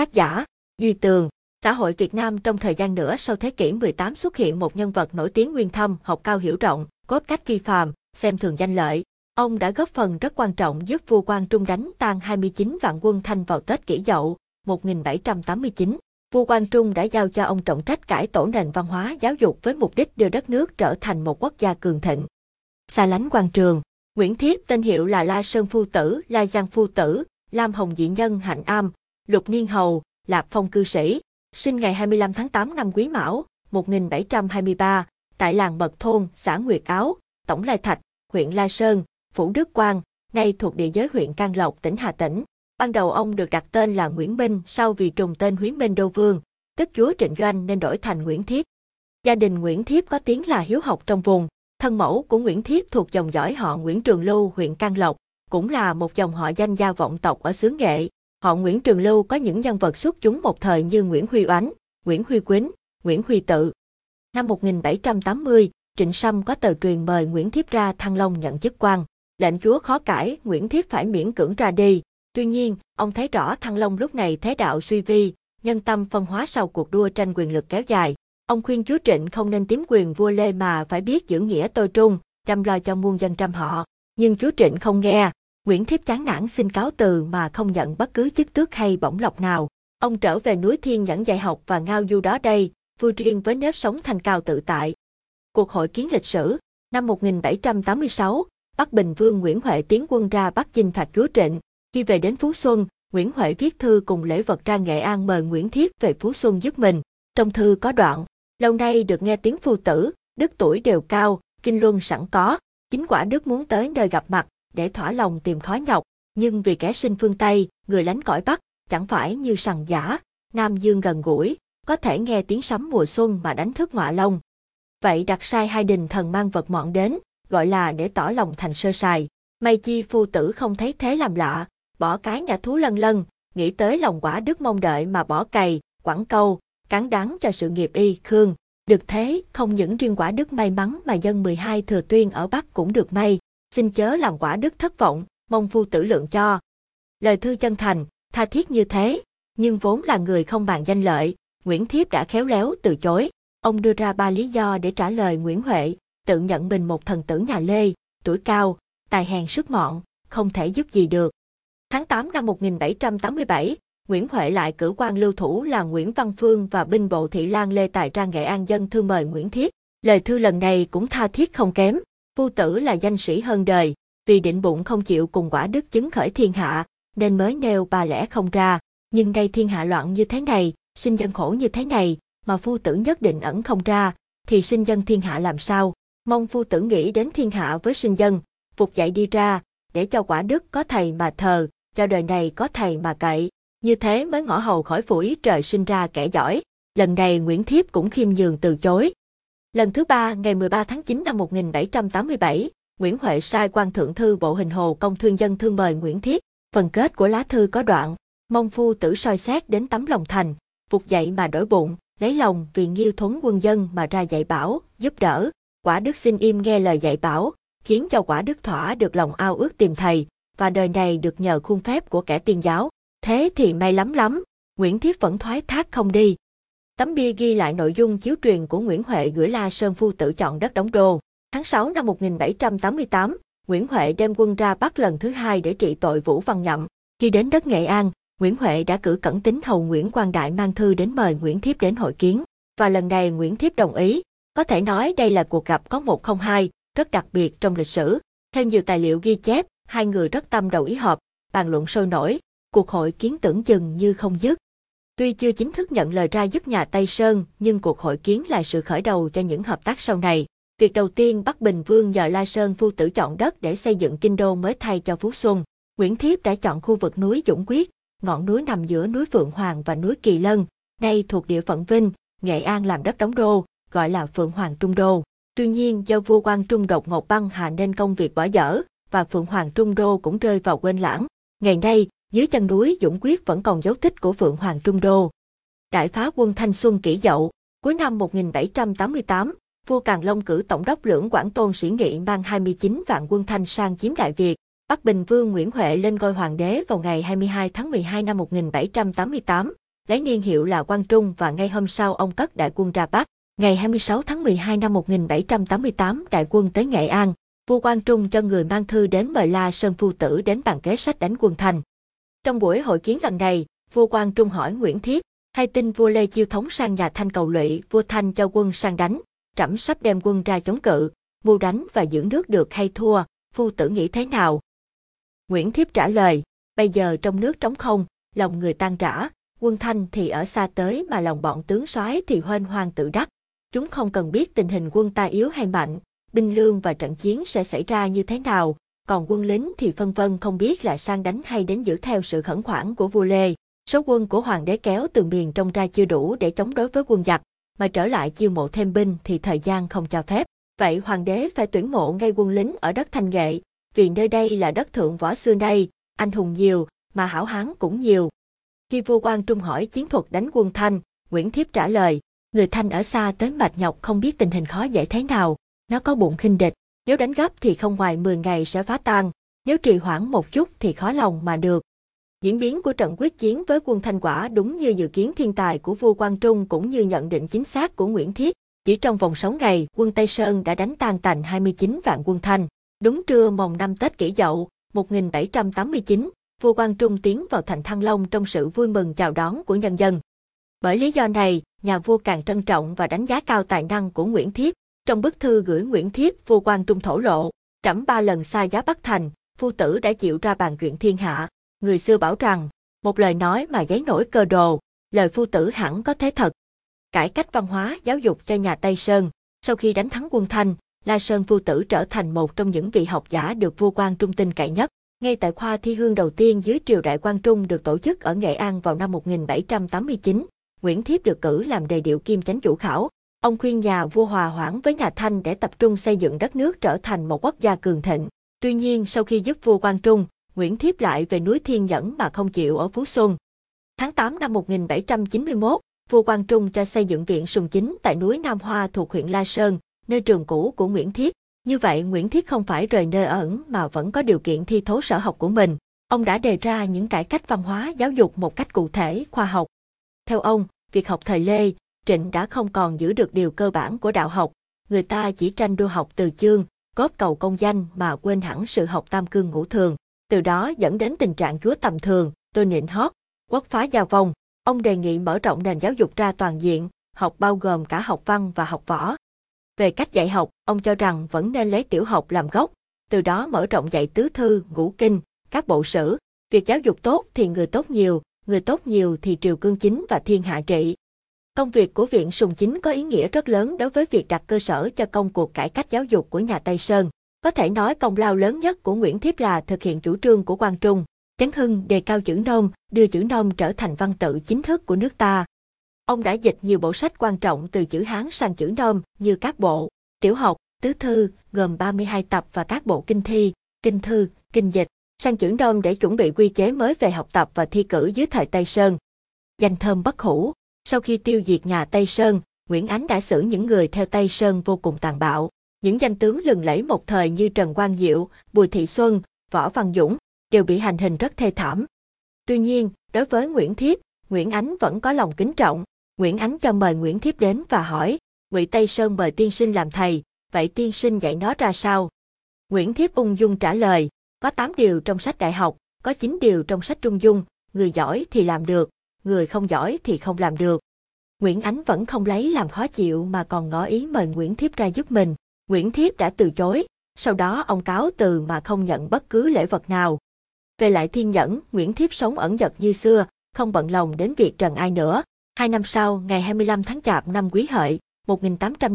Tác giả, Duy Tường. Xã hội Việt Nam trong thời gian nữa sau thế kỷ 18 xuất hiện một nhân vật nổi tiếng nguyên thâm, học cao hiểu rộng, cốt cách phi phàm, xem thường danh lợi. Ông đã góp phần rất quan trọng giúp vua Quang Trung đánh tan 29 vạn quân Thanh vào Tết Kỷ Dậu 1789. Vua Quang Trung đã giao cho ông trọng trách cải tổ nền văn hóa giáo dục với mục đích đưa đất nước trở thành một quốc gia cường thịnh. Xa lánh quan trường, Nguyễn Thiếp tên hiệu là La Sơn Phu Tử, La Giang Phu Tử, Lam Hồng Dị Nhân Hạnh Am, Lục Niên Hầu, Lạp Phong Cư Sĩ, sinh ngày 25 tháng 8 năm Quý Mão, 1723, tại làng Mật Thôn, xã Nguyệt Áo, Tổng Lai Thạch, huyện La Sơn, Phủ Đức Quang, nay thuộc địa giới huyện Can Lộc, tỉnh Hà Tĩnh. Ban đầu ông được đặt tên là Nguyễn Minh sau vì trùng tên Huyến Minh Đô Vương, tức chúa Trịnh Doanh nên đổi thành Nguyễn Thiếp. Gia đình Nguyễn Thiếp có tiếng là hiếu học trong vùng, thân mẫu của Nguyễn Thiếp thuộc dòng dõi họ Nguyễn Trường Lưu, huyện Can Lộc, cũng là một dòng họ danh gia vọng tộc ở xứ Nghệ. Họ Nguyễn Trường Lưu có những nhân vật xuất chúng một thời như Nguyễn Huy Oánh, Nguyễn Huy Quýnh, Nguyễn Huy Tự. Năm 1780, Trịnh Sâm có tờ truyền mời Nguyễn Thiếp ra Thăng Long nhận chức quan. Lệnh chúa khó cãi, Nguyễn Thiếp phải miễn cưỡng ra đi. Tuy nhiên, ông thấy rõ Thăng Long lúc này thế đạo suy vi, nhân tâm phân hóa sau cuộc đua tranh quyền lực kéo dài. Ông khuyên chúa Trịnh không nên tiếm quyền vua Lê mà phải biết giữ nghĩa tôi trung, chăm lo cho muôn dân trăm họ. Nhưng chúa Trịnh không nghe, Nguyễn Thiếp chán nản xin cáo từ mà không nhận bất cứ chức tước hay bổng lộc nào. Ông trở về núi Thiên Nhẫn dạy học và ngao du đó đây, vui riêng với nếp sống thanh cao tự tại. Cuộc hội kiến lịch sử Năm 1786, Bắc Bình Vương Nguyễn Huệ tiến quân ra Bắc chinh phạt chúa Trịnh. Khi về đến Phú Xuân, Nguyễn Huệ viết thư cùng lễ vật ra Nghệ An mời Nguyễn Thiếp về Phú Xuân giúp mình. Trong thư có đoạn, lâu nay được nghe tiếng phu tử, đức tuổi đều cao, kinh luân sẵn có, chính quả đức muốn tới nơi gặp mặt, để thỏa lòng tìm khó nhọc, nhưng vì kẻ sinh phương Tây, người lánh cõi Bắc, chẳng phải như sằng giả, Nam Dương gần gũi, có thể nghe tiếng sấm mùa xuân mà đánh thức ngọa long. Vậy đặt sai hai đình thần mang vật mọn đến, gọi là để tỏ lòng thành sơ sài. May chi phu tử không thấy thế làm lạ, bỏ cái nhà thú lân lân, nghĩ tới lòng quả đức mong đợi mà bỏ cày, quẳng câu, cắn đắng cho sự nghiệp y khương. Được thế, không những riêng quả đức may mắn mà dân 12 thừa tuyên ở Bắc cũng được may, xin chớ làm quả đức thất vọng, mong phu tử lượng cho. Lời thư chân thành, tha thiết như thế, nhưng vốn là người không bàn danh lợi, Nguyễn Thiếp đã khéo léo từ chối. Ông đưa ra ba lý do để trả lời Nguyễn Huệ, tự nhận mình một thần tử nhà Lê, tuổi cao, tài hèn sức mọn, không thể giúp gì được. Tháng 8 năm 1787, Nguyễn Huệ lại cử quan lưu thủ là Nguyễn Văn Phương và binh bộ thị lang Lê Tài Trang Nghệ An dân thư mời Nguyễn Thiếp. Lời thư lần này cũng tha thiết không kém, Phu tử là danh sĩ hơn đời, vì định bụng không chịu cùng quả đức chứng khởi thiên hạ, nên mới nêu ba lẽ không ra. Nhưng đây thiên hạ loạn như thế này, sinh dân khổ như thế này, mà phu tử nhất định ẩn không ra, thì sinh dân thiên hạ làm sao? Mong phu tử nghĩ đến thiên hạ với sinh dân, phục dạy đi ra, để cho quả đức có thầy mà thờ, cho đời này có thầy mà cậy. Như thế mới ngõ hầu khỏi phủi trời sinh ra kẻ giỏi. Lần này Nguyễn Thiếp cũng khiêm nhường từ chối, Lần thứ ba, ngày 13 tháng 9 năm 1787, Nguyễn Huệ sai quan thượng thư bộ hình hồ công thuyên dân thương mời Nguyễn Thiết. Phần kết của lá thư có đoạn, mong phu tử soi xét đến tấm lòng thành, phục dậy mà đổi bụng, lấy lòng vì nghiêu thuấn quân dân mà ra dạy bảo, giúp đỡ. Quả đức xin im nghe lời dạy bảo, khiến cho quả đức thỏa được lòng ao ước tìm thầy, và đời này được nhờ khuôn phép của kẻ tiên giáo. Thế thì may lắm lắm, Nguyễn Thiết vẫn thoái thác không đi, Tấm bia ghi lại nội dung chiếu truyền của Nguyễn Huệ gửi La Sơn Phu Tử chọn đất đóng đô. Tháng 6 năm 1788, Nguyễn Huệ đem quân ra Bắc lần thứ hai để trị tội Vũ Văn Nhậm. Khi đến đất Nghệ An, Nguyễn Huệ đã cử cẩn tính hầu Nguyễn Quang Đại mang thư đến mời Nguyễn Thiếp đến hội kiến. Và lần này Nguyễn Thiếp đồng ý. Có thể nói đây là cuộc gặp có một không hai, rất đặc biệt trong lịch sử. Theo nhiều tài liệu ghi chép, hai người rất tâm đầu ý hợp, bàn luận sôi nổi. Cuộc hội kiến tưởng chừng như không dứt. Tuy chưa chính thức nhận lời ra giúp nhà Tây Sơn, nhưng cuộc hội kiến là sự khởi đầu cho những hợp tác sau này. Việc đầu tiên Bắc Bình Vương nhờ La Sơn phu tử chọn đất để xây dựng kinh đô mới thay cho Phú Xuân. Nguyễn Thiếp đã chọn khu vực núi Dũng Quyết, ngọn núi nằm giữa núi Phượng Hoàng và núi Kỳ Lân, nay thuộc địa phận Vinh, Nghệ An làm đất đóng đô, gọi là Phượng Hoàng Trung Đô. Tuy nhiên do vua Quang Trung đột ngột băng hà nên công việc bỏ dở, và Phượng Hoàng Trung Đô cũng rơi vào quên lãng. Ngày nay, dưới chân núi Dũng Quyết vẫn còn dấu tích của Phượng Hoàng Trung Đô. Đại phá quân Thanh Xuân kỷ dậu, cuối năm 1788, vua Càn Long cử tổng đốc lưỡng Quảng Tôn Sĩ Nghị mang 29 vạn quân Thanh sang chiếm Đại Việt. Bắc Bình Vương Nguyễn Huệ lên ngôi hoàng đế vào ngày 22 tháng 12 năm 1788. lấy niên hiệu là Quang Trung và ngay hôm sau ông cất đại quân ra Bắc. Ngày 26 tháng 12 năm 1788 đại quân tới Nghệ An, vua Quang Trung cho người mang thư đến mời La Sơn Phu Tử đến bàn kế sách đánh quân Thành. Trong buổi hội kiến lần này, vua Quang Trung hỏi Nguyễn Thiếp, hay tin vua Lê Chiêu Thống sang nhà Thanh cầu lụy, vua Thanh cho quân sang đánh, trẫm sắp đem quân ra chống cự, mưu đánh và giữ nước được hay thua, phu tử nghĩ thế nào? Nguyễn Thiếp trả lời, bây giờ trong nước trống không, lòng người tan rã, quân Thanh thì ở xa tới mà lòng bọn tướng soái thì hoên hoang tự đắc. Chúng không cần biết tình hình quân ta yếu hay mạnh, binh lương và trận chiến sẽ xảy ra như thế nào, còn quân lính thì phân vân không biết là sang đánh hay đến giữ theo sự khẩn khoản của vua Lê. Số quân của hoàng đế kéo từ miền trong ra chưa đủ để chống đối với quân giặc, mà trở lại chiêu mộ thêm binh thì thời gian không cho phép. Vậy hoàng đế phải tuyển mộ ngay quân lính ở đất Thanh Nghệ, vì nơi đây là đất thượng võ xưa nay, anh hùng nhiều, mà hảo hán cũng nhiều. Khi vua quan Trung hỏi chiến thuật đánh quân Thanh, Nguyễn Thiếp trả lời, người Thanh ở xa tới mệt nhọc không biết tình hình khó giải thế nào, nó có bụng khinh địch, nếu đánh gấp thì không ngoài 10 ngày sẽ phá tan, nếu trì hoãn một chút thì khó lòng mà được. Diễn biến của trận quyết chiến với quân Thanh quả đúng như dự kiến thiên tài của vua Quang Trung cũng như nhận định chính xác của Nguyễn Thiết. Chỉ trong vòng 6 ngày, quân Tây Sơn đã đánh tan tành 29 vạn quân Thanh. Đúng trưa mồng năm Tết Kỷ Dậu, 1789, vua Quang Trung tiến vào thành Thăng Long trong sự vui mừng chào đón của nhân dân. Bởi lý do này, nhà vua càng trân trọng và đánh giá cao tài năng của Nguyễn Thiếp. Trong bức thư gửi Nguyễn Thiếp, vua Quan Trung thổ lộ, trẫm ba lần xa giá Bắc Thành, phu tử đã chịu ra bàn chuyện thiên hạ. Người xưa bảo rằng, một lời nói mà giấy nổi cơ đồ, lời phu tử hẳn có thế thật. Cải cách văn hóa giáo dục cho nhà Tây Sơn, sau khi đánh thắng quân Thanh, La Sơn phu tử trở thành một trong những vị học giả được vua Quan Trung tin cậy nhất. Ngay tại khoa thi hương đầu tiên dưới triều đại Quan Trung được tổ chức ở Nghệ An vào năm 1789, Nguyễn Thiếp được cử làm đề điệu kim chánh chủ khảo. Ông khuyên nhà vua hòa hoãn với nhà Thanh để tập trung xây dựng đất nước trở thành một quốc gia cường thịnh. Tuy nhiên sau khi giúp vua Quang Trung, Nguyễn Thiếp lại về núi Thiên Nhẫn mà không chịu ở Phú Xuân. Tháng 8 năm 1791, vua Quang Trung cho xây dựng viện Sùng Chính tại núi Nam Hoa thuộc huyện La Sơn, nơi trường cũ của Nguyễn Thiết. Như vậy Nguyễn Thiết không phải rời nơi ẩn mà vẫn có điều kiện thi thố sở học của mình. Ông đã đề ra những cải cách văn hóa giáo dục một cách cụ thể, khoa học. Theo ông, việc học thời Lê, Trịnh đã không còn giữ được điều cơ bản của đạo học. Người ta chỉ tranh đua học từ chương, góp cầu công danh mà quên hẳn sự học tam cương ngũ thường. Từ đó dẫn đến tình trạng chúa tầm thường, tôi nịnh hót, quốc phá giao vong. Ông đề nghị mở rộng nền giáo dục ra toàn diện, học bao gồm cả học văn và học võ. Về cách dạy học, ông cho rằng vẫn nên lấy tiểu học làm gốc, từ đó mở rộng dạy tứ thư, ngũ kinh, các bộ sử. Việc giáo dục tốt thì người tốt nhiều, người tốt nhiều thì triều cương chính và thiên hạ trị. Công việc của Viện Sùng Chính có ý nghĩa rất lớn đối với việc đặt cơ sở cho công cuộc cải cách giáo dục của nhà Tây Sơn. Có thể nói công lao lớn nhất của Nguyễn Thiếp là thực hiện chủ trương của Quang Trung, chấn hưng đề cao chữ nôm, đưa chữ nôm trở thành văn tự chính thức của nước ta. Ông đã dịch nhiều bộ sách quan trọng từ chữ Hán sang chữ nôm như các bộ, tiểu học, tứ thư, gồm 32 tập và các bộ kinh thi, kinh thư, kinh dịch, sang chữ nôm để chuẩn bị quy chế mới về học tập và thi cử dưới thời Tây Sơn. Danh thơm bất hủ, sau khi tiêu diệt nhà Tây Sơn, Nguyễn Ánh đã xử những người theo Tây Sơn vô cùng tàn bạo. Những danh tướng lừng lẫy một thời như Trần Quang Diệu, Bùi Thị Xuân, Võ Văn Dũng đều bị hành hình rất thê thảm. Tuy nhiên, đối với Nguyễn Thiếp, Nguyễn Ánh vẫn có lòng kính trọng. Nguyễn Ánh cho mời Nguyễn Thiếp đến và hỏi, Ngụy Tây Sơn mời tiên sinh làm thầy, vậy tiên sinh dạy nó ra sao? Nguyễn Thiếp ung dung trả lời, có 8 điều trong sách đại học, có 9 điều trong sách trung dung, người giỏi thì làm được, người không giỏi thì không làm được. Nguyễn Ánh vẫn không lấy làm khó chịu mà còn ngỏ ý mời Nguyễn Thiếp ra giúp mình. Nguyễn Thiếp đã từ chối, sau đó ông cáo từ mà không nhận bất cứ lễ vật nào. Về lại thiên nhẫn, Nguyễn Thiếp sống ẩn dật như xưa, không bận lòng đến việc trần ai nữa. Hai năm sau, ngày 25 tháng Chạp năm Quý Hợi, 1800